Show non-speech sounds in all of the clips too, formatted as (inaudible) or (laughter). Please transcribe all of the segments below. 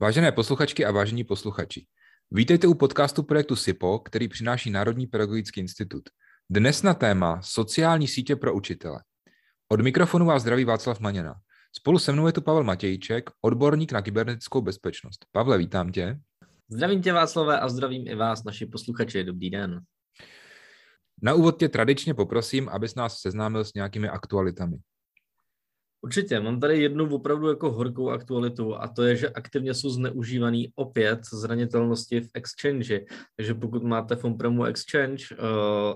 Vážené posluchačky a vážení posluchači, vítejte u podcastu projektu SIPO, který přináší Národní pedagogický institut. Dnes na téma sociální sítě pro učitele. Od mikrofonu vás zdraví Václav Maněna. Spolu se mnou je tu Pavel Matějček, odborník na kybernetickou bezpečnost. Pavle, vítám tě. Zdravím tě Václave a zdravím i vás, naši posluchači. Dobrý den. Na úvod tě tradičně poprosím, abys nás seznámil s nějakými aktualitami. Určitě, mám tady jednu opravdu jako horkou aktualitu a to je, že aktivně jsou zneužívaný opět zranitelnosti v Exchange. Takže pokud máte on Exchange uh,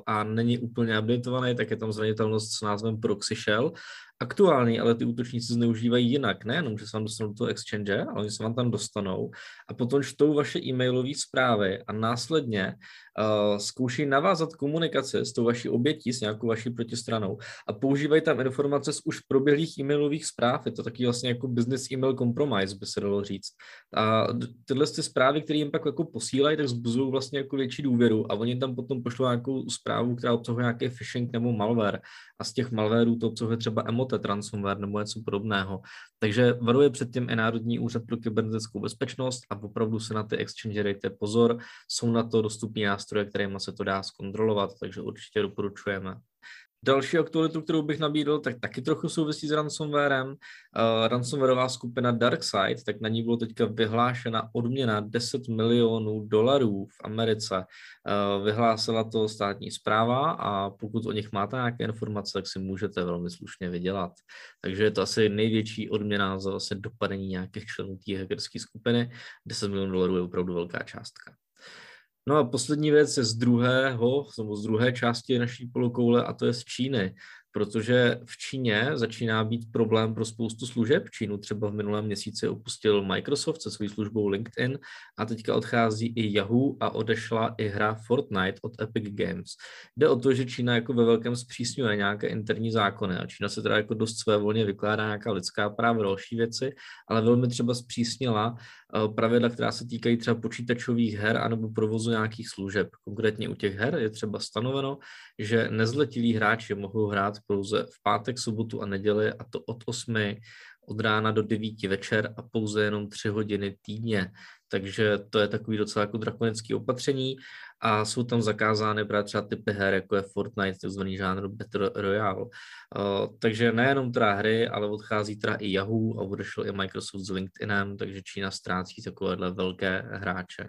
a není úplně updateovaný, tak je tam zranitelnost s názvem Proxy Shell aktuální, ale ty útočníci zneužívají jinak. Nejenom, že se vám dostanou do toho exchange, ale oni se vám tam dostanou a potom čtou vaše e-mailové zprávy a následně uh, zkouší navázat komunikace s tou vaší obětí, s nějakou vaší protistranou a používají tam informace z už proběhlých e-mailových zpráv. Je to taky vlastně jako business email compromise, by se dalo říct. A tyhle ty zprávy, které jim pak jako posílají, tak zbuzují vlastně jako větší důvěru a oni tam potom pošlou nějakou zprávu, která obsahuje nějaký phishing nebo malware a z těch malwareů to obsahuje třeba emot ransomware nebo něco podobného. Takže varuje před tím i Národní úřad pro kybernetickou bezpečnost a opravdu se na ty exchange dejte pozor. Jsou na to dostupné nástroje, kterými se to dá zkontrolovat, takže určitě doporučujeme. Další aktualitu, kterou bych nabídl, tak taky trochu souvisí s ransomwarem. Uh, ransomwareová skupina DarkSide, tak na ní bylo teďka vyhlášena odměna 10 milionů dolarů v Americe. Uh, vyhlásila to státní zpráva a pokud o nich máte nějaké informace, tak si můžete velmi slušně vydělat. Takže je to asi největší odměna za vlastně dopadení nějakých členů té hackerské skupiny. 10 milionů dolarů je opravdu velká částka. No a poslední věc je z druhého, z druhé části naší polokoule a to je z Číny protože v Číně začíná být problém pro spoustu služeb. Čínu třeba v minulém měsíci opustil Microsoft se svou službou LinkedIn a teďka odchází i Yahoo a odešla i hra Fortnite od Epic Games. Jde o to, že Čína jako ve velkém zpřísňuje nějaké interní zákony a Čína se teda jako dost své volně vykládá nějaká lidská práva, další věci, ale velmi třeba zpřísnila eh, pravidla, která se týkají třeba počítačových her anebo provozu nějakých služeb. Konkrétně u těch her je třeba stanoveno, že nezletilí hráči mohou hrát pouze v pátek, sobotu a neděli a to od 8 od rána do 9 večer a pouze jenom 3 hodiny týdně. Takže to je takový docela jako drakonický opatření a jsou tam zakázány právě třeba typy her, jako je Fortnite, takzvaný žánr Battle Royale. Uh, takže nejenom teda hry, ale odchází teda i Yahoo a odešel i Microsoft s LinkedInem, takže Čína ztrácí takovéhle velké hráče.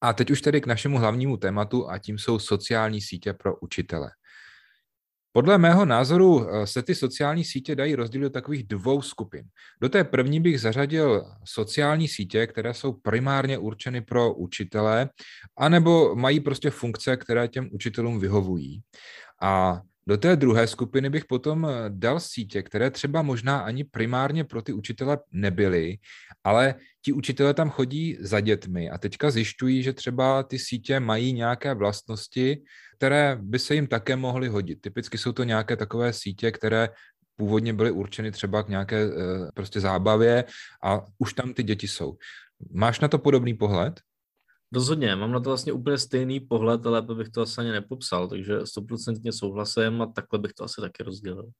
A teď už tedy k našemu hlavnímu tématu a tím jsou sociální sítě pro učitele. Podle mého názoru eh, se ty sociální sítě dají rozdělit do takových dvou skupin. Do té první bych zařadil sociální sítě, které jsou primárně určeny pro učitele, anebo mají prostě funkce, které těm učitelům vyhovují. A do té druhé skupiny bych potom eh, dal sítě, které třeba možná ani primárně pro ty učitele nebyly, ale ti učitele tam chodí za dětmi a teďka zjišťují, že třeba ty sítě mají nějaké vlastnosti, které by se jim také mohly hodit. Typicky jsou to nějaké takové sítě, které původně byly určeny třeba k nějaké eh, prostě zábavě a už tam ty děti jsou. Máš na to podobný pohled? Rozhodně, mám na to vlastně úplně stejný pohled, ale lépe bych to asi ani nepopsal, takže stoprocentně souhlasím a takhle bych to asi taky rozdělil.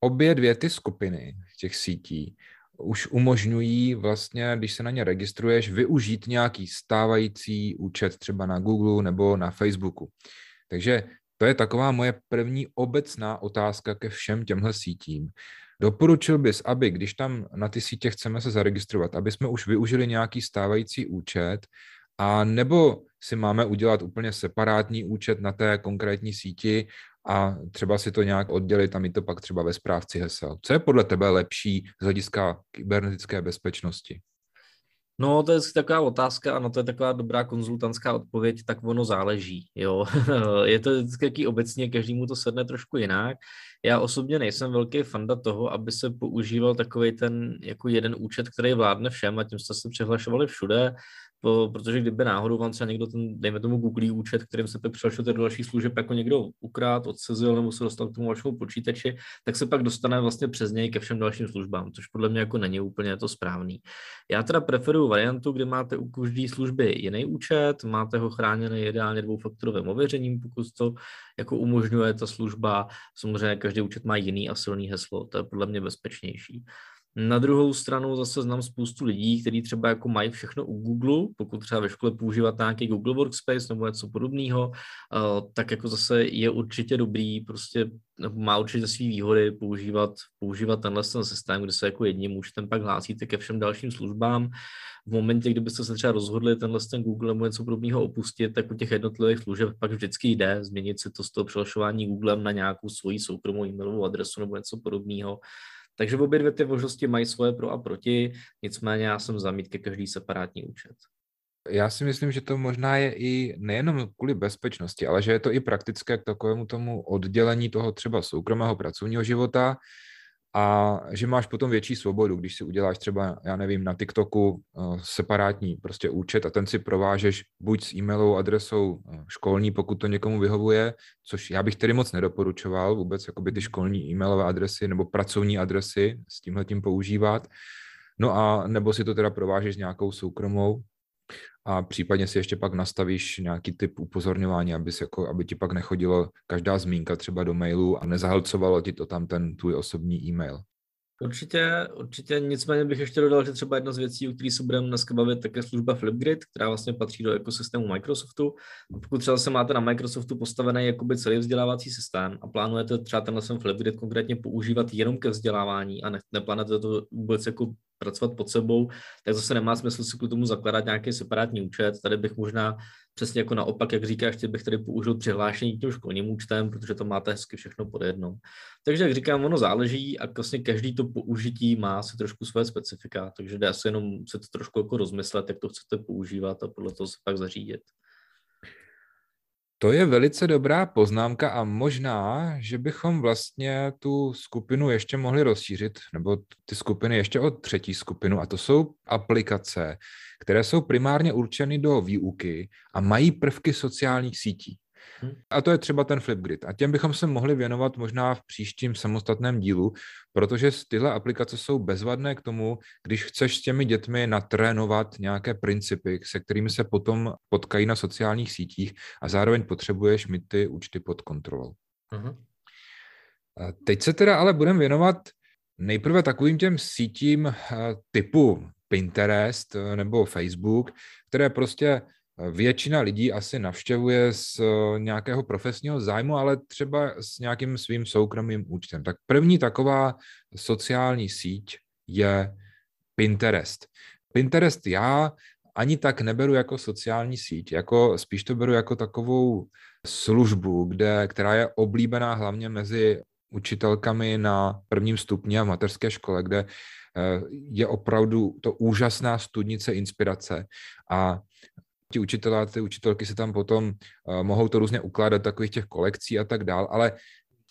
Obě dvě ty skupiny těch sítí už umožňují vlastně, když se na ně registruješ, využít nějaký stávající účet třeba na Google nebo na Facebooku. Takže to je taková moje první obecná otázka ke všem těmhle sítím. Doporučil bys, aby když tam na ty sítě chceme se zaregistrovat, aby jsme už využili nějaký stávající účet, a nebo si máme udělat úplně separátní účet na té konkrétní síti a třeba si to nějak oddělit a mít to pak třeba ve správci hesel. Co je podle tebe lepší z hlediska kybernetické bezpečnosti? No, to je taková otázka, ano, to je taková dobrá konzultantská odpověď, tak ono záleží, jo. (laughs) je to vždycky obecně, každému to sedne trošku jinak. Já osobně nejsem velký fanda toho, aby se používal takový ten jako jeden účet, který vládne všem a tím jste se přihlašovali všude po, protože kdyby náhodou vám třeba někdo ten, dejme tomu Google účet, kterým se pak přišel do dalších služeb jako někdo ukrát, odsezil nebo se dostal k tomu vašemu počítači, tak se pak dostane vlastně přes něj ke všem dalším službám, což podle mě jako není úplně to správný. Já teda preferuji variantu, kdy máte u každé služby jiný účet, máte ho chráněný ideálně dvoufaktorovým ověřením, pokud to jako umožňuje ta služba. Samozřejmě každý účet má jiný a silný heslo, to je podle mě bezpečnější. Na druhou stranu zase znám spoustu lidí, kteří třeba jako mají všechno u Google, pokud třeba ve škole používat nějaký Google Workspace nebo něco podobného, tak jako zase je určitě dobrý, prostě má určitě své výhody používat, používat tenhle ten systém, kde se jako jedním účtem pak hlásíte ke všem dalším službám. V momentě, kdybyste se třeba rozhodli tenhle ten Google nebo něco podobného opustit, tak u těch jednotlivých služeb pak vždycky jde změnit si to z toho přihlašování Googlem na nějakou svoji soukromou e-mailovou adresu nebo něco podobného. Takže obě dvě ty možnosti mají svoje pro a proti, nicméně já jsem zamít ke každý separátní účet. Já si myslím, že to možná je i nejenom kvůli bezpečnosti, ale že je to i praktické k takovému tomu oddělení toho třeba soukromého pracovního života a že máš potom větší svobodu, když si uděláš třeba, já nevím, na TikToku uh, separátní prostě účet a ten si provážeš buď s e-mailovou adresou uh, školní, pokud to někomu vyhovuje, což já bych tedy moc nedoporučoval vůbec jakoby ty školní e-mailové adresy nebo pracovní adresy s tímhle tím používat. No a nebo si to teda provážeš s nějakou soukromou a případně si ještě pak nastavíš nějaký typ upozorňování, aby, jako, aby ti pak nechodilo každá zmínka třeba do mailu a nezahlcovalo ti to tam ten tvůj osobní e-mail. Určitě, určitě, nicméně bych ještě dodal, že třeba jedna z věcí, o které se budeme dneska bavit, tak je služba Flipgrid, která vlastně patří do ekosystému Microsoftu. Pokud třeba se máte na Microsoftu postavený jakoby celý vzdělávací systém a plánujete třeba tenhle Flipgrid konkrétně používat jenom ke vzdělávání a ne, neplánujete to vůbec jako pracovat pod sebou, tak zase nemá smysl si k tomu zakládat nějaký separátní účet. Tady bych možná přesně jako naopak, jak říkáš, ty bych tady použil přihlášení tím školním účtem, protože to máte hezky všechno pod jednou. Takže jak říkám, ono záleží a vlastně každý to použití má si trošku své specifika, takže jde asi jenom se to trošku jako rozmyslet, jak to chcete používat a podle toho se pak zařídit. To je velice dobrá poznámka a možná, že bychom vlastně tu skupinu ještě mohli rozšířit, nebo ty skupiny ještě o třetí skupinu, a to jsou aplikace, které jsou primárně určeny do výuky a mají prvky sociálních sítí. Hm. A to je třeba ten Flipgrid. A těm bychom se mohli věnovat možná v příštím samostatném dílu, protože tyhle aplikace jsou bezvadné k tomu, když chceš s těmi dětmi natrénovat nějaké principy, se kterými se potom potkají na sociálních sítích a zároveň potřebuješ mít ty účty pod kontrolou. Uh-huh. Teď se teda ale budeme věnovat nejprve takovým těm sítím typu Pinterest nebo Facebook, které prostě většina lidí asi navštěvuje z eh, nějakého profesního zájmu, ale třeba s nějakým svým soukromým účtem. Tak první taková sociální síť je Pinterest. Pinterest já ani tak neberu jako sociální síť, jako spíš to beru jako takovou službu, kde, která je oblíbená hlavně mezi učitelkami na prvním stupni a v mateřské škole, kde eh, je opravdu to úžasná studnice inspirace a ti učitelé a ty učitelky se tam potom uh, mohou to různě ukládat takových těch kolekcí a tak dál, ale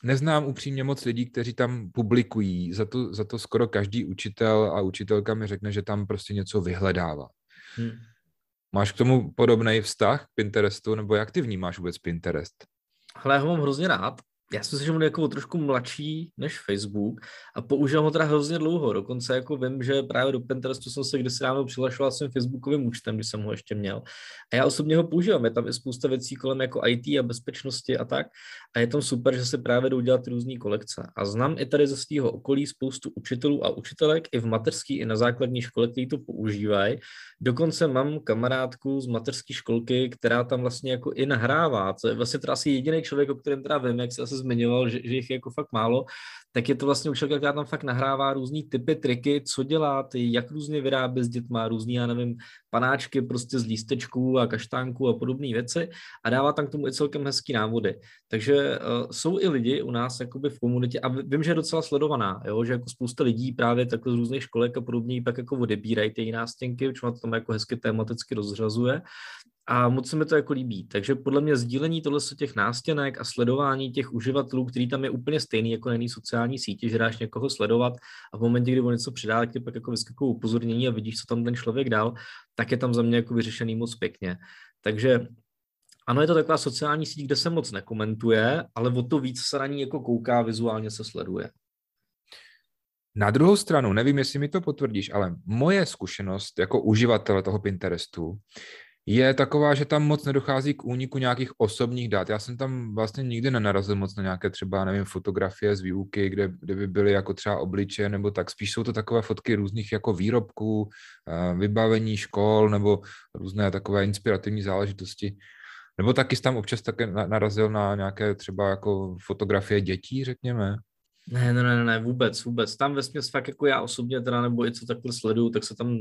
neznám upřímně moc lidí, kteří tam publikují. Za to, za to skoro každý učitel a učitelka mi řekne, že tam prostě něco vyhledává. Hmm. Máš k tomu podobný vztah k Pinterestu, nebo jak ty vnímáš vůbec Pinterest? Ale já ho mám hrozně rád já si myslím, že jako trošku mladší než Facebook a používám ho teda hrozně dlouho. Dokonce jako vím, že právě do Pinterestu jsem se kdysi ráno přihlašoval svým Facebookovým účtem, když jsem ho ještě měl. A já osobně ho používám. Je tam i spousta věcí kolem jako IT a bezpečnosti a tak. A je tam super, že se právě jdou dělat různé kolekce. A znám i tady ze svého okolí spoustu učitelů a učitelek i v mateřské, i na základní škole, kteří to používají. Dokonce mám kamarádku z mateřské školky, která tam vlastně jako i nahrává. To je vlastně teda asi jediný člověk, o kterém teda vím, jak se asi zmiňoval, že, že jich je jako fakt málo, tak je to vlastně učitelka, která tam fakt nahrává různý typy, triky, co dělat, jak různě vyrábět s dětma, různý, já nevím, panáčky prostě z lístečků a kaštánků a podobné věci a dává tam k tomu i celkem hezký návody. Takže uh, jsou i lidi u nás jakoby v komunitě a vím, že je docela sledovaná, jo? že jako spousta lidí právě takhle z různých školek a podobně pak jako odebírají ty nástěnky, protože to tam jako hezky tematicky rozřazuje a moc se mi to jako líbí. Takže podle mě sdílení tohle těch nástěnek a sledování těch uživatelů, který tam je úplně stejný jako na sociální sítě, že dáš někoho sledovat a v momentě, kdy on něco přidá, tak ti pak jako vyskakují upozornění a vidíš, co tam ten člověk dal, tak je tam za mě jako vyřešený moc pěkně. Takže ano, je to taková sociální síť, kde se moc nekomentuje, ale o to víc se na ní jako kouká, vizuálně se sleduje. Na druhou stranu, nevím, jestli mi to potvrdíš, ale moje zkušenost jako uživatele toho Pinterestu je taková, že tam moc nedochází k úniku nějakých osobních dat. Já jsem tam vlastně nikdy nenarazil moc na nějaké třeba, nevím, fotografie z výuky, kde, kde by byly jako třeba obliče, nebo tak spíš jsou to takové fotky různých jako výrobků, eh, vybavení škol, nebo různé takové inspirativní záležitosti. Nebo taky tam občas také narazil na nějaké třeba jako fotografie dětí, řekněme. Ne, ne, ne, ne, vůbec, vůbec. Tam ve fakt jako já osobně teda, nebo i co takhle sleduju, tak se tam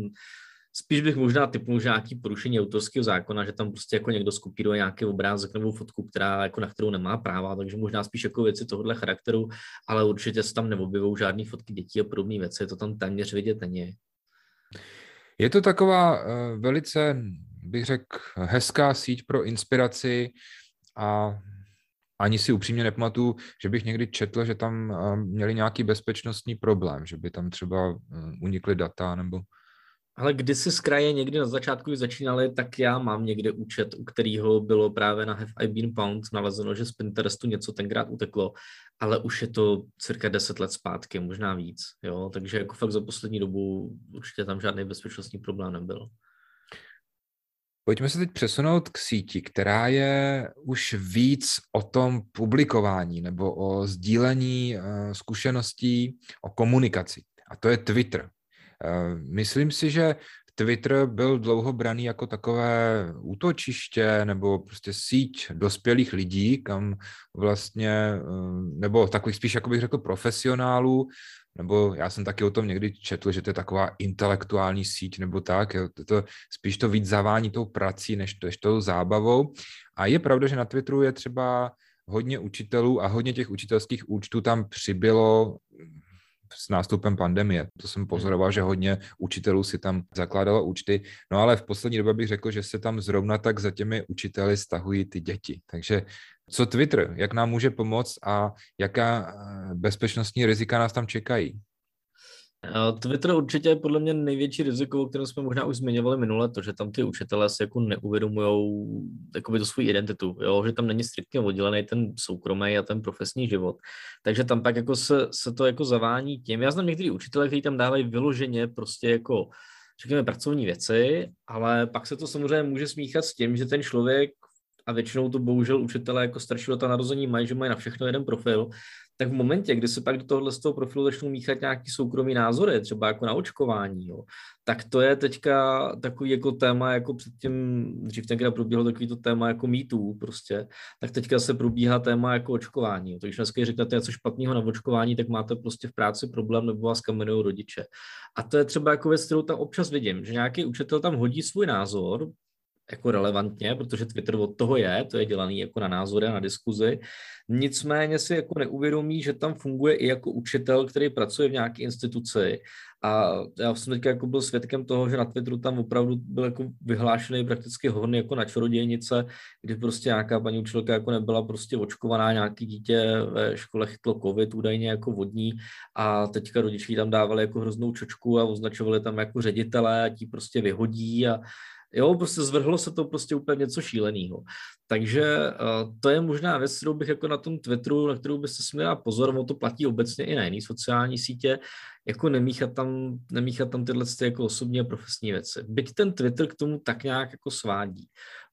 spíš bych možná typnul, že nějaký porušení autorského zákona, že tam prostě jako někdo skopíruje nějaký obrázek nebo fotku, která jako na kterou nemá práva, takže možná spíš jako věci tohohle charakteru, ale určitě se tam neobjevují žádné fotky dětí a podobné věci, to tam téměř vidět není. Je to taková uh, velice, bych řekl, hezká síť pro inspiraci a ani si upřímně nepamatuju, že bych někdy četl, že tam uh, měli nějaký bezpečnostní problém, že by tam třeba uh, unikly data nebo ale kdysi z kraje někdy na začátku, když začínali, tak já mám někde účet, u kterého bylo právě na Have I Been Pound nalezeno, že z Pinterestu něco tenkrát uteklo, ale už je to cirka 10 let zpátky, možná víc, jo, takže jako fakt za poslední dobu určitě tam žádný bezpečnostní problém nebyl. Pojďme se teď přesunout k síti, která je už víc o tom publikování nebo o sdílení eh, zkušeností, o komunikaci. A to je Twitter. Eh, myslím si, že Twitter byl dlouho braný jako takové útočiště nebo prostě síť dospělých lidí, kam vlastně, eh, nebo takových spíš, jako bych řekl, profesionálů, nebo já jsem taky o tom někdy četl, že to je taková intelektuální síť nebo tak, jo, to, to spíš to víc zavání tou prací, než, než tou zábavou. A je pravda, že na Twitteru je třeba hodně učitelů a hodně těch učitelských účtů tam přibylo s nástupem pandemie. To jsem pozoroval, že hodně učitelů si tam zakládalo účty. No ale v poslední době bych řekl, že se tam zrovna tak za těmi učiteli stahují ty děti. Takže co Twitter, jak nám může pomoct a jaká eh, bezpečnostní rizika nás tam čekají? Twitter určitě je podle mě největší riziko, o kterém jsme možná už zmiňovali minule, to, že tam ty učitelé si jako neuvědomují tu svou identitu, jo? že tam není striktně oddělený ten soukromý a ten profesní život. Takže tam pak jako se, se to jako zavání tím. Já znám některý učitele, kteří tam dávají vyloženě prostě jako řekněme pracovní věci, ale pak se to samozřejmě může smíchat s tím, že ten člověk a většinou to bohužel učitelé jako staršího ta narození mají, že mají na všechno jeden profil, tak v momentě, kdy se pak do tohohle z toho profilu začnou míchat nějaký soukromý názory, třeba jako na očkování, jo, tak to je teďka takový jako téma, jako předtím, dřív tenkrát probíhalo takový to téma jako mýtů prostě, tak teďka se probíhá téma jako očkování. Jo. Takže dneska, řeknete něco špatného na očkování, tak máte prostě v práci problém nebo vás kamenují rodiče. A to je třeba jako věc, kterou tam občas vidím, že nějaký učitel tam hodí svůj názor, jako relevantně, protože Twitter od toho je, to je dělaný jako na názory a na diskuzi. Nicméně si jako neuvědomí, že tam funguje i jako učitel, který pracuje v nějaké instituci. A já jsem teď jako byl svědkem toho, že na Twitteru tam opravdu byl jako vyhlášený prakticky hodný jako na čarodějnice, kdy prostě nějaká paní učitelka jako nebyla prostě očkovaná, nějaký dítě ve škole chytlo covid, údajně jako vodní a teďka rodiči tam dávali jako hroznou čočku a označovali tam jako ředitele a ti prostě vyhodí a Jo, prostě zvrhlo se to prostě úplně něco šíleného. Takže uh, to je možná věc, kterou bych jako na tom Twitteru, na kterou byste si měla pozor, o to platí obecně i na jiné sociální sítě, jako nemíchat tam, nemíchat tam tyhle jako osobní a profesní věci. Byť ten Twitter k tomu tak nějak jako svádí.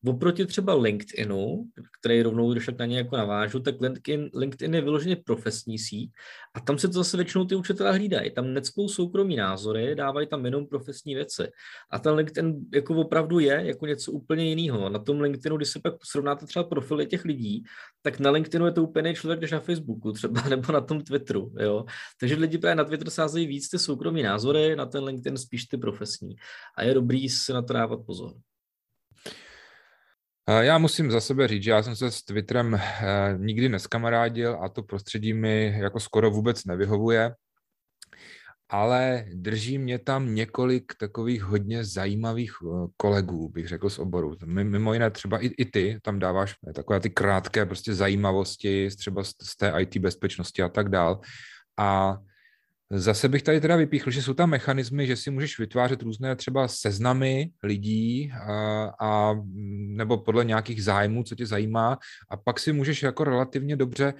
Oproti třeba LinkedInu, který rovnou, když na ně jako navážu, tak LinkedIn, LinkedIn je vyloženě profesní síť a tam se to zase většinou ty učitelé hlídají. Tam necpou soukromí názory, dávají tam jenom profesní věci. A ten LinkedIn jako opravdu je jako něco úplně jiného. Na tom LinkedInu, když se pak srovnáte třeba profily těch lidí, tak na LinkedInu je to úplně člověk, než na Facebooku třeba, (laughs) nebo na tom Twitteru. Jo? Takže lidi právě na Twitter sázejí víc ty soukromí názory, na ten LinkedIn spíš ty profesní. A je dobrý si na to dávat pozor. Já musím za sebe říct, že já jsem se s Twitterem eh, nikdy neskamarádil a to prostředí mi jako skoro vůbec nevyhovuje, ale drží mě tam několik takových hodně zajímavých eh, kolegů, bych řekl z oboru. Mimo jiné třeba i, i ty tam dáváš takové ty krátké prostě zajímavosti třeba z té IT bezpečnosti a tak dál. A Zase bych tady teda vypíchl, že jsou tam mechanismy, že si můžeš vytvářet různé třeba seznamy lidí a, a nebo podle nějakých zájmů, co tě zajímá. A pak si můžeš jako relativně dobře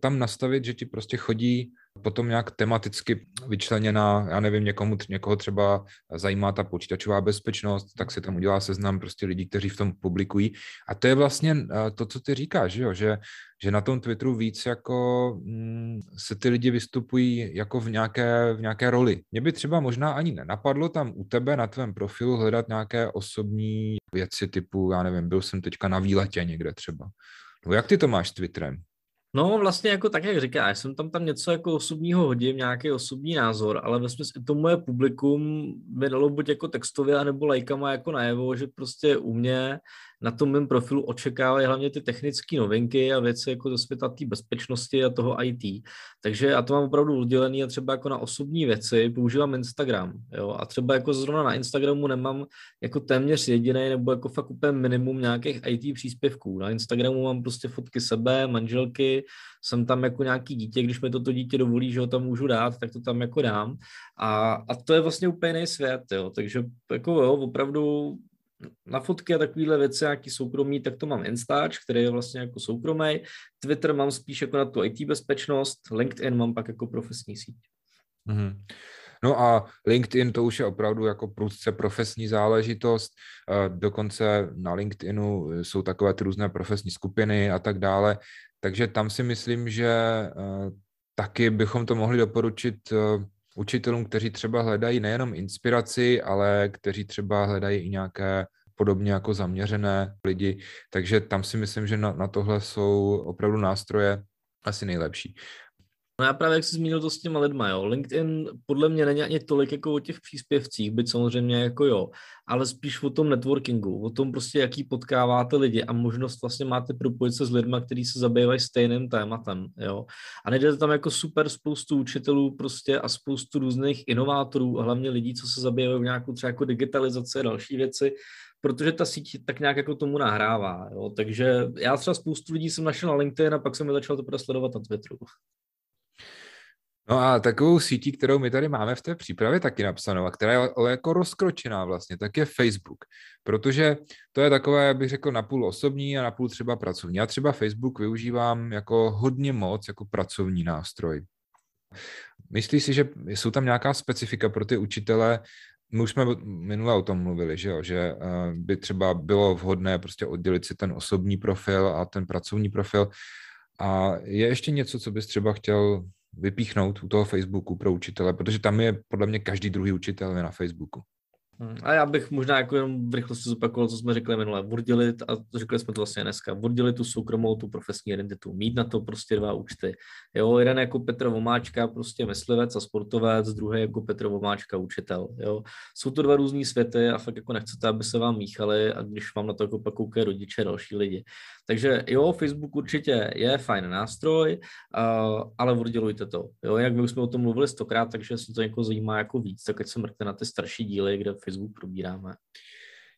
tam nastavit, že ti prostě chodí potom nějak tematicky vyčleněna, já nevím, někomu, někoho třeba zajímá ta počítačová bezpečnost, tak si tam udělá seznam prostě lidí, kteří v tom publikují. A to je vlastně eh, to, co ty říkáš, že, jo? že že na tom Twitteru víc jako mm, se ty lidi vystupují jako v nějaké, v nějaké roli. Mě by třeba možná ani nenapadlo tam u tebe na tvém profilu hledat nějaké osobní věci typu, já nevím, byl jsem teďka na výletě někde třeba. No jak ty to máš s Twitterem? No vlastně jako tak, jak říká, já jsem tam tam něco jako osobního hodím, nějaký osobní názor, ale ve smyslu to moje publikum mi dalo buď jako textově, anebo lajkama jako najevo, že prostě u mě na tom mém profilu očekávají hlavně ty technické novinky a věci jako ze světa té bezpečnosti a toho IT. Takže já to mám opravdu udělený a třeba jako na osobní věci používám Instagram. Jo? A třeba jako zrovna na Instagramu nemám jako téměř jediný nebo jako fakt úplně minimum nějakých IT příspěvků. Na Instagramu mám prostě fotky sebe, manželky, jsem tam jako nějaký dítě, když mi toto dítě dovolí, že ho tam můžu dát, tak to tam jako dám. A, a to je vlastně úplně jiný svět, jo. Takže jako jo, opravdu na fotky a takovéhle věci, nějaký soukromí, tak to mám Instač, který je vlastně jako soukromý. Twitter mám spíš jako na tu IT bezpečnost, LinkedIn mám pak jako profesní síť. Mm-hmm. No a LinkedIn to už je opravdu jako prudce profesní záležitost. Dokonce na LinkedInu jsou takové ty různé profesní skupiny a tak dále. Takže tam si myslím, že taky bychom to mohli doporučit učitelům, kteří třeba hledají nejenom inspiraci, ale kteří třeba hledají i nějaké podobně jako zaměřené lidi. Takže tam si myslím, že na, na tohle jsou opravdu nástroje asi nejlepší. No já právě, jak jsi zmínil to s těma lidma, jo. LinkedIn podle mě není ani tolik jako o těch příspěvcích, byť samozřejmě jako jo, ale spíš o tom networkingu, o tom prostě, jaký potkáváte lidi a možnost vlastně máte propojit se s lidma, kteří se zabývají stejným tématem, jo. A nejde tam jako super spoustu učitelů prostě a spoustu různých inovátorů a hlavně lidí, co se zabývají v nějakou třeba jako digitalizaci a další věci, protože ta síť tak nějak jako tomu nahrává. Jo? Takže já třeba spoustu lidí jsem našel na LinkedIn a pak jsem je začal to sledovat na Twitteru. No a takovou sítí, kterou my tady máme v té přípravě taky napsanou a která je ale jako rozkročená vlastně, tak je Facebook. Protože to je takové, jak bych řekl, napůl osobní a napůl třeba pracovní. Já třeba Facebook využívám jako hodně moc jako pracovní nástroj. Myslíš si, že jsou tam nějaká specifika pro ty učitele? My už jsme minule o tom mluvili, že, jo? že eh, by třeba bylo vhodné prostě oddělit si ten osobní profil a ten pracovní profil. A je ještě něco, co bys třeba chtěl vypíchnout u toho Facebooku pro učitele, protože tam je podle mě každý druhý učitel je na Facebooku. Hmm, a já bych možná jako jenom v rychlosti zopakoval, co jsme řekli minule, oddělit, a řekli jsme to vlastně dneska, oddělit tu soukromou, tu profesní identitu, mít na to prostě dva účty. Jo, jeden jako Petr Vomáčka, prostě myslivec a sportovec, druhý jako Petr Vomáčka, učitel. Jo. Jsou to dva různý světy a fakt jako nechcete, aby se vám míchali a když vám na to jako pak koukají rodiče další lidi. Takže jo, Facebook určitě je fajn nástroj, ale oddělujte to. Jo, jak my už jsme o tom mluvili stokrát, takže se to někoho zajímá jako víc, tak ať se mrkne na ty starší díly, kde Facebook probíráme.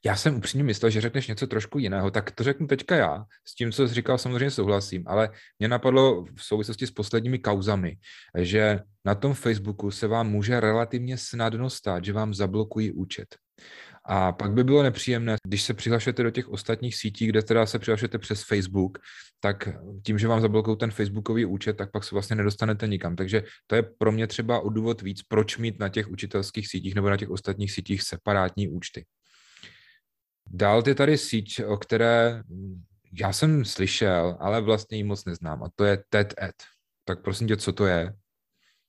Já jsem upřímně myslel, že řekneš něco trošku jiného, tak to řeknu teďka já. S tím, co jsi říkal, samozřejmě souhlasím, ale mě napadlo v souvislosti s posledními kauzami, že na tom Facebooku se vám může relativně snadno stát, že vám zablokují účet. A pak by bylo nepříjemné, když se přihlašujete do těch ostatních sítí, kde teda se přihlašujete přes Facebook, tak tím, že vám zablokují ten Facebookový účet, tak pak se vlastně nedostanete nikam. Takže to je pro mě třeba o důvod víc, proč mít na těch učitelských sítích nebo na těch ostatních sítích separátní účty. Dál je tady síť, o které já jsem slyšel, ale vlastně ji moc neznám, a to je TED-Ed. Tak prosím tě, co to je?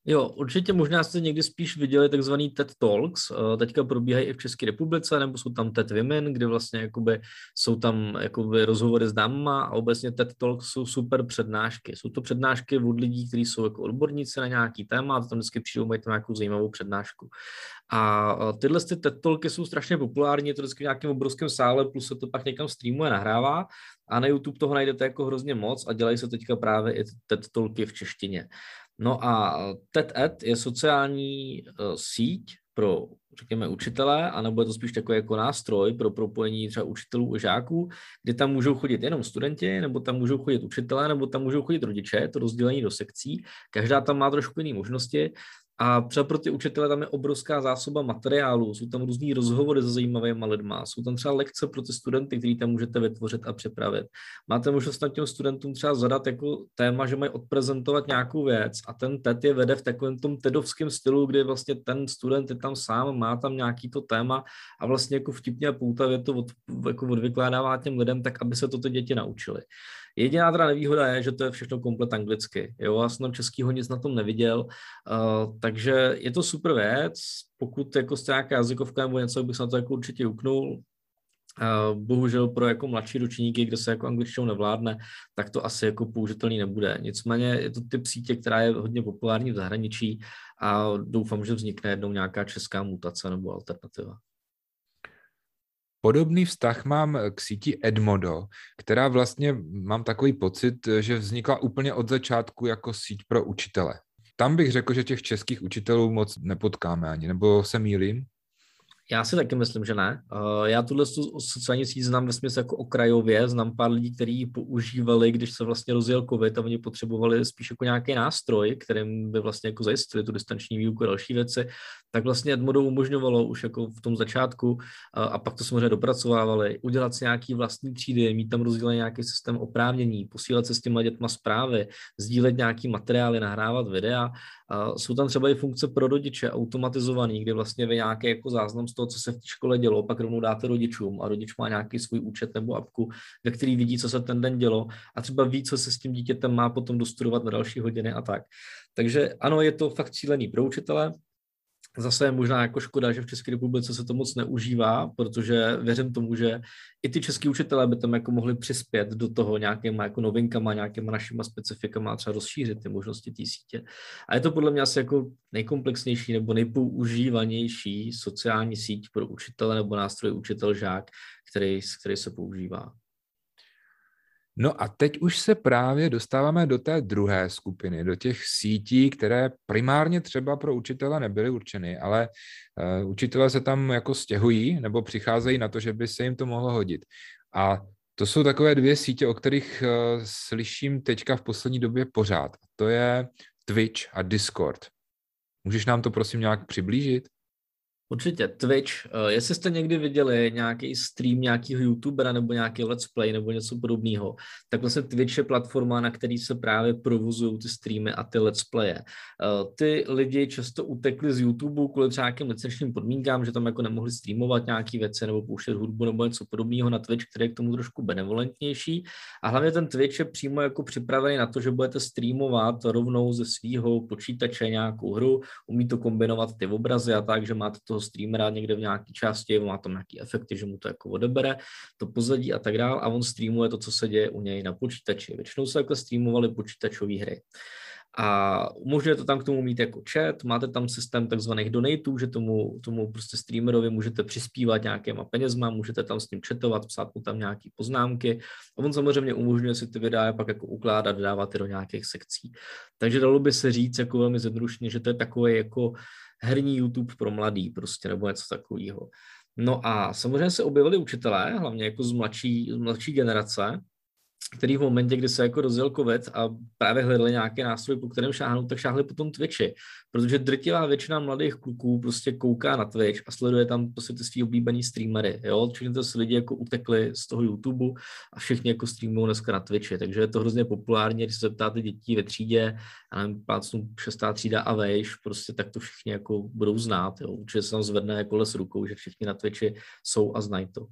Jo, určitě možná jste někdy spíš viděli takzvaný TED Talks, eh, teďka probíhají i v České republice, nebo jsou tam TED Women, kde vlastně jakoby jsou tam jakoby rozhovory s dámama a obecně TED Talks jsou super přednášky. Jsou to přednášky od lidí, kteří jsou jako odborníci na nějaký téma a tam vždycky přijdou mají tam nějakou zajímavou přednášku. A tyhle ty TED Talky jsou strašně populární, je to vždycky v nějakém obrovském sále, plus se to pak někam streamuje, nahrává a na YouTube toho najdete jako hrozně moc a dělají se teďka právě i TED Talky v češtině. No a TED-Ed je sociální uh, síť pro, řekněme, učitele, anebo je to spíš takový jako nástroj pro propojení třeba učitelů a žáků, kdy tam můžou chodit jenom studenti, nebo tam můžou chodit učitelé, nebo tam můžou chodit rodiče, to rozdělení do sekcí. Každá tam má trošku jiné možnosti A třeba pro ty učitele tam je obrovská zásoba materiálů, jsou tam různý rozhovory se zajímavými lidma, jsou tam třeba lekce pro ty studenty, který tam můžete vytvořit a připravit. Máte možnost na těm studentům třeba zadat jako téma, že mají odprezentovat nějakou věc a ten TED je vede v takovém tom TEDovském stylu, kdy vlastně ten student je tam sám, má tam nějaký to téma a vlastně jako vtipně a poutavě to od, jako odvykládává těm lidem tak, aby se to ty děti naučili. Jediná teda nevýhoda je, že to je všechno komplet anglicky. Jo, já jsem českýho nic na tom neviděl, uh, takže je to super věc, pokud jako jste nějaká jazykovka nebo něco, bych se na to jako určitě uknul. Uh, bohužel pro jako mladší ročníky, kde se jako angličtinou nevládne, tak to asi jako použitelný nebude. Nicméně je to typ sítě, která je hodně populární v zahraničí a doufám, že vznikne jednou nějaká česká mutace nebo alternativa. Podobný vztah mám k síti Edmodo, která vlastně mám takový pocit, že vznikla úplně od začátku jako síť pro učitele. Tam bych řekl, že těch českých učitelů moc nepotkáme ani, nebo se mýlím? Já si taky myslím, že ne. Já tuhle sociální síť znám ve smyslu jako okrajově, znám pár lidí, kteří ji používali, když se vlastně rozjel covid a oni potřebovali spíš jako nějaký nástroj, kterým by vlastně jako zajistili tu distanční výuku a další věci, tak vlastně Edmodo umožňovalo už jako v tom začátku a pak to samozřejmě dopracovávali, udělat si nějaký vlastní třídy, mít tam rozdělený nějaký systém oprávnění, posílat se s těma dětma zprávy, sdílet nějaký materiály, nahrávat videa. Jsou tam třeba i funkce pro rodiče automatizovaný, kde vlastně vy nějaký jako záznam z toho, co se v té škole dělo, pak rovnou dáte rodičům a rodič má nějaký svůj účet nebo apku, ve který vidí, co se ten den dělo a třeba ví, co se s tím dítětem má potom dostudovat na další hodiny a tak. Takže ano, je to fakt cílený pro učitele, Zase je možná jako škoda, že v České republice se to moc neužívá, protože věřím tomu, že i ty český učitelé by tam jako mohli přispět do toho nějakýma jako novinkama, nějakýma našima specifikama a třeba rozšířit ty možnosti té sítě. A je to podle mě asi jako nejkomplexnější nebo nejpoužívanější sociální síť pro učitele nebo nástroj učitel-žák, který, který se používá. No a teď už se právě dostáváme do té druhé skupiny, do těch sítí, které primárně třeba pro učitele nebyly určeny, ale uh, učitele se tam jako stěhují nebo přicházejí na to, že by se jim to mohlo hodit. A to jsou takové dvě sítě, o kterých uh, slyším teďka v poslední době pořád. To je Twitch a Discord. Můžeš nám to prosím nějak přiblížit? Určitě, Twitch. Eh, jestli jste někdy viděli nějaký stream nějakého youtubera nebo nějaký let's play nebo něco podobného, tak vlastně Twitch je platforma, na který se právě provozují ty streamy a ty let's playe. Eh, ty lidi často utekli z YouTube kvůli třeba nějakým licenčním podmínkám, že tam jako nemohli streamovat nějaké věci nebo pouštět hudbu nebo něco podobného na Twitch, který je k tomu trošku benevolentnější. A hlavně ten Twitch je přímo jako připravený na to, že budete streamovat rovnou ze svého počítače nějakou hru, umí to kombinovat ty obrazy a tak, že máte streamera někde v nějaké části, má tam nějaký efekty, že mu to jako odebere, to pozadí a tak dále a on streamuje to, co se děje u něj na počítači. Většinou se jako streamovaly počítačové hry. A umožňuje to tam k tomu mít jako chat, máte tam systém takzvaných donatů, že tomu, tomu prostě streamerovi můžete přispívat nějakýma penězma, můžete tam s ním chatovat, psát mu tam nějaké poznámky a on samozřejmě umožňuje si ty videa pak jako ukládat, dávat je do nějakých sekcí. Takže dalo by se říct jako velmi zjednodušeně, že to je takové jako herní YouTube pro mladý prostě, nebo něco takového. No a samozřejmě se objevili učitelé, hlavně jako z mladší, z mladší generace, který v momentě, kdy se jako rozjel COVID a právě hledali nějaké nástroje, po kterém šáhnout, tak šáhli potom Twitchi, protože drtivá většina mladých kluků prostě kouká na Twitch a sleduje tam prostě ty svý oblíbený streamery, jo, všechny to lidi jako utekli z toho YouTube a všichni jako streamují dneska na Twitchi, takže je to hrozně populární, když se zeptáte dětí ve třídě, a nevím, plácnu šestá třída a vejš, prostě tak to všichni jako budou znát, jo, určitě se tam zvedne jako les rukou, že všichni na Twitchi jsou a znají to.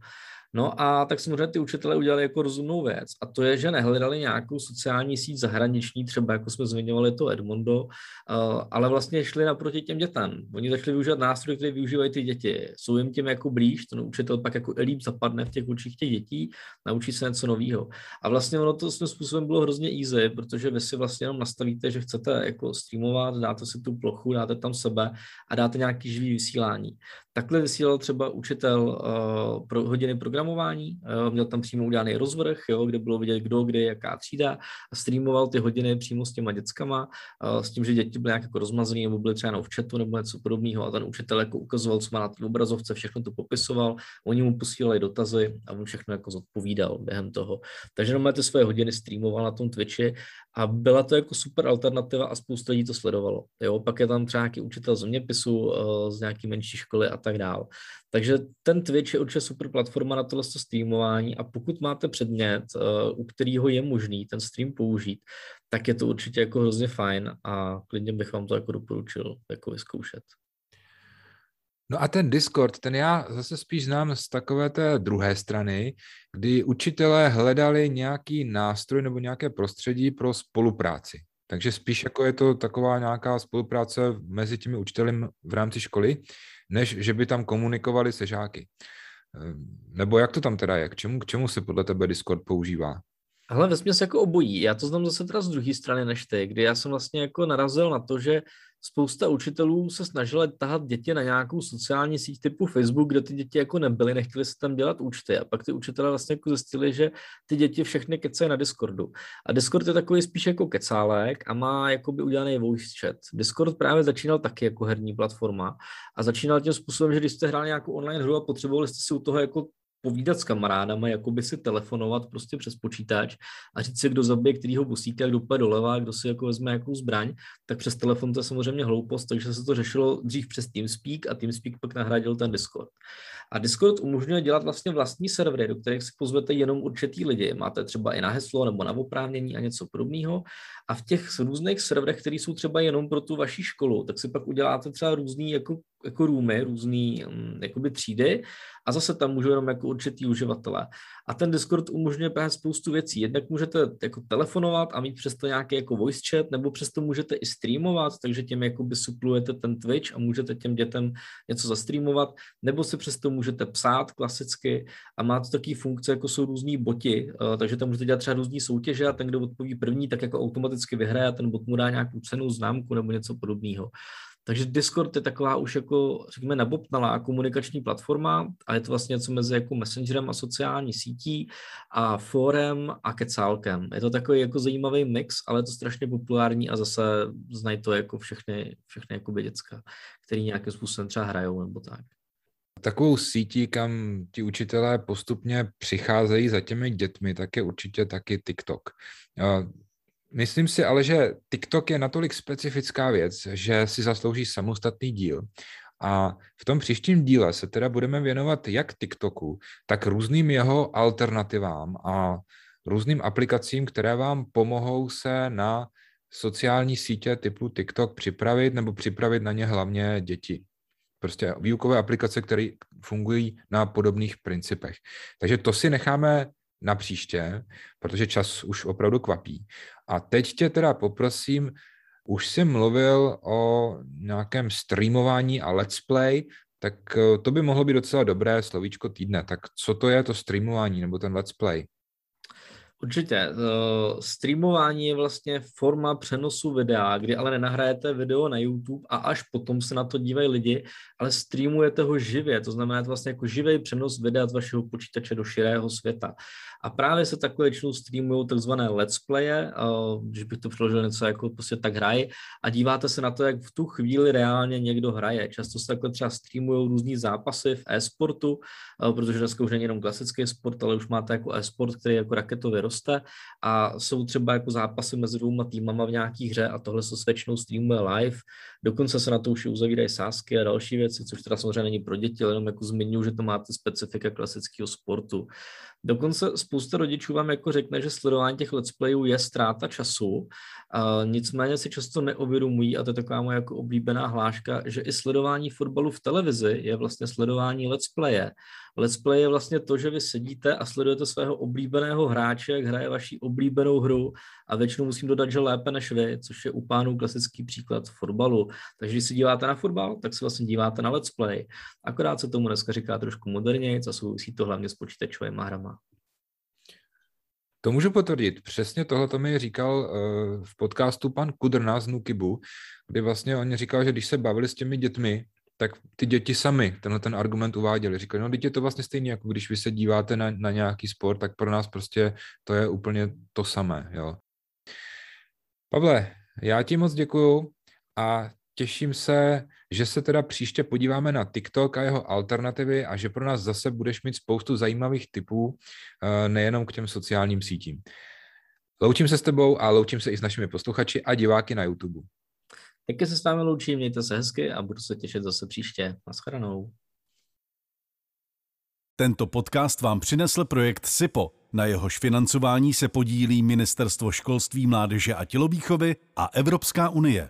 No a tak samozřejmě ty učitelé udělali jako rozumnou věc a to je, že nehledali nějakou sociální síť zahraniční, třeba jako jsme zmiňovali to Edmondo, eh, ale vlastně šli naproti těm dětem. Oni začali využívat nástroje, které využívají ty děti. Jsou jim tím jako blíž, ten učitel pak jako líp zapadne v těch učích těch dětí, naučí se něco nového. A vlastně ono to svým způsobem bylo hrozně easy, protože vy si vlastně jenom nastavíte, že chcete jako streamovat, dáte si tu plochu, dáte tam sebe a dáte nějaký živý vysílání. Takhle vysílal třeba učitel uh, pro hodiny programu programování, měl tam přímo udělaný rozvrh, jo, kde bylo vidět, kdo, kde, jaká třída a streamoval ty hodiny přímo s těma dětskama, s tím, že děti byly nějak jako rozmazané nebo byly třeba v chatu nebo něco podobného a ten učitel jako ukazoval, co má na té obrazovce, všechno to popisoval, oni mu posílali dotazy a on všechno jako zodpovídal během toho. Takže normálně ty své hodiny streamoval na tom Twitchi a byla to jako super alternativa a spousta lidí to sledovalo. Jo, pak je tam třeba nějaký učitel zeměpisu z nějaký menší školy a tak dál. Takže ten Twitch je určitě super platforma na tohle streamování a pokud máte předmět, u kterého je možný ten stream použít, tak je to určitě jako hrozně fajn a klidně bych vám to jako doporučil jako vyzkoušet. No a ten Discord, ten já zase spíš znám z takové té druhé strany, kdy učitelé hledali nějaký nástroj nebo nějaké prostředí pro spolupráci. Takže spíš jako je to taková nějaká spolupráce mezi těmi učiteli v rámci školy, než že by tam komunikovali se žáky. Ehm, nebo jak to tam teda je? K čemu, k čemu se podle tebe Discord používá? Hele, vesměs jako obojí. Já to znám zase teda z druhé strany než ty, kdy já jsem vlastně jako narazil na to, že spousta učitelů se snažila tahat děti na nějakou sociální síť typu Facebook, kde ty děti jako nebyly, nechtěli se tam dělat účty. A pak ty učitelé vlastně jako zjistili, že ty děti všechny kecají na Discordu. A Discord je takový spíš jako kecálek a má jakoby udělaný voice chat. Discord právě začínal taky jako herní platforma a začínal tím způsobem, že když jste hráli nějakou online hru a potřebovali jste si u toho jako povídat s kamarádama, jako by si telefonovat prostě přes počítač a říct si, kdo zabije kterýho busíka, kdo půjde doleva, kdo si jako vezme jakou zbraň, tak přes telefon to je samozřejmě hloupost, takže se to řešilo dřív přes TeamSpeak a TeamSpeak pak nahradil ten Discord. A Discord umožňuje dělat vlastně vlastní servery, do kterých si pozvete jenom určitý lidi. Máte třeba i na heslo nebo na oprávnění a něco podobného. A v těch různých serverech, které jsou třeba jenom pro tu vaši školu, tak si pak uděláte třeba různý jako jako roomy, různý um, jakoby třídy a zase tam můžou jenom jako určitý uživatelé. A ten Discord umožňuje právě spoustu věcí. Jednak můžete jako telefonovat a mít přesto nějaký jako voice chat, nebo přesto můžete i streamovat, takže tím jakoby suplujete ten Twitch a můžete těm dětem něco zastreamovat, nebo si přesto můžete psát klasicky a má to taky funkce, jako jsou různí boti, uh, takže tam můžete dělat třeba různý soutěže a ten, kdo odpoví první, tak jako automaticky vyhraje a ten bot mu dá nějakou cenu, známku nebo něco podobného. Takže Discord je taková už jako, řekněme, nabobtnalá komunikační platforma a je to vlastně něco mezi jako messengerem a sociální sítí a forem a kecálkem. Je to takový jako zajímavý mix, ale je to strašně populární a zase znají to jako všechny, všechny jako děcka, který nějakým způsobem třeba hrajou nebo tak. Takovou sítí, kam ti učitelé postupně přicházejí za těmi dětmi, tak je určitě taky TikTok. Myslím si ale, že TikTok je natolik specifická věc, že si zaslouží samostatný díl. A v tom příštím díle se teda budeme věnovat jak TikToku, tak různým jeho alternativám a různým aplikacím, které vám pomohou se na sociální sítě typu TikTok připravit nebo připravit na ně hlavně děti. Prostě výukové aplikace, které fungují na podobných principech. Takže to si necháme na příště, protože čas už opravdu kvapí. A teď tě teda poprosím, už jsi mluvil o nějakém streamování a let's play, tak eh, to by mohlo být docela dobré slovíčko týdne. Tak co to je to streamování nebo ten let's play? Určitě. Uh, streamování je vlastně forma přenosu videa, kdy ale nenahrajete video na YouTube a až potom se na to dívají lidi, ale streamujete ho živě. To znamená to vlastně jako živý přenos videa z vašeho počítače do širého světa. A právě se takhle většinou streamují takzvané let's playe, když bych to přeložil něco jako prostě tak hraje a díváte se na to, jak v tu chvíli reálně někdo hraje. Často se takhle třeba streamují různý zápasy v e-sportu, protože dneska už není jenom klasický sport, ale už máte jako e-sport, který jako raketově roste a jsou třeba jako zápasy mezi dvouma týmama v nějaký hře a tohle se většinou streamuje live. Dokonce se na to už uzavírají sásky a další věci, což teda samozřejmě není pro děti, ale jenom jako zmiňuji, že to máte specifika klasického sportu. Dokonce spousta rodičů vám jako řekne, že sledování těch let's playů je ztráta času, a nicméně si často neuvědomují, a to je taková moje jako oblíbená hláška, že i sledování fotbalu v televizi je vlastně sledování let's playe. Let's play je vlastně to, že vy sedíte a sledujete svého oblíbeného hráče, jak hraje vaši oblíbenou hru a většinou musím dodat, že lépe než vy, což je u pánů klasický příklad fotbalu. Takže když se díváte na fotbal, tak se vlastně díváte na let's play. Akorát se tomu dneska říká trošku moderněji, a souvisí to hlavně s počítačovými hrama. To můžu potvrdit. Přesně tohle to mi říkal uh, v podcastu pan Kudrna z Nukibu, kdy vlastně on říkal, že když se bavili s těmi dětmi tak ty děti sami tenhle ten argument uváděli. Říkali, no teď je to vlastně stejné, jako když vy se díváte na, na nějaký sport, tak pro nás prostě to je úplně to samé. Jo. Pavle, já ti moc děkuju a těším se, že se teda příště podíváme na TikTok a jeho alternativy a že pro nás zase budeš mít spoustu zajímavých typů, eh, nejenom k těm sociálním sítím. Loučím se s tebou a loučím se i s našimi posluchači a diváky na YouTube. Taky se s vámi loučím, mějte se hezky a budu se těšit zase příště. Naschledanou. Tento podcast vám přinesl projekt SIPO. Na jehož financování se podílí Ministerstvo školství, mládeže a tělovýchovy a Evropská unie.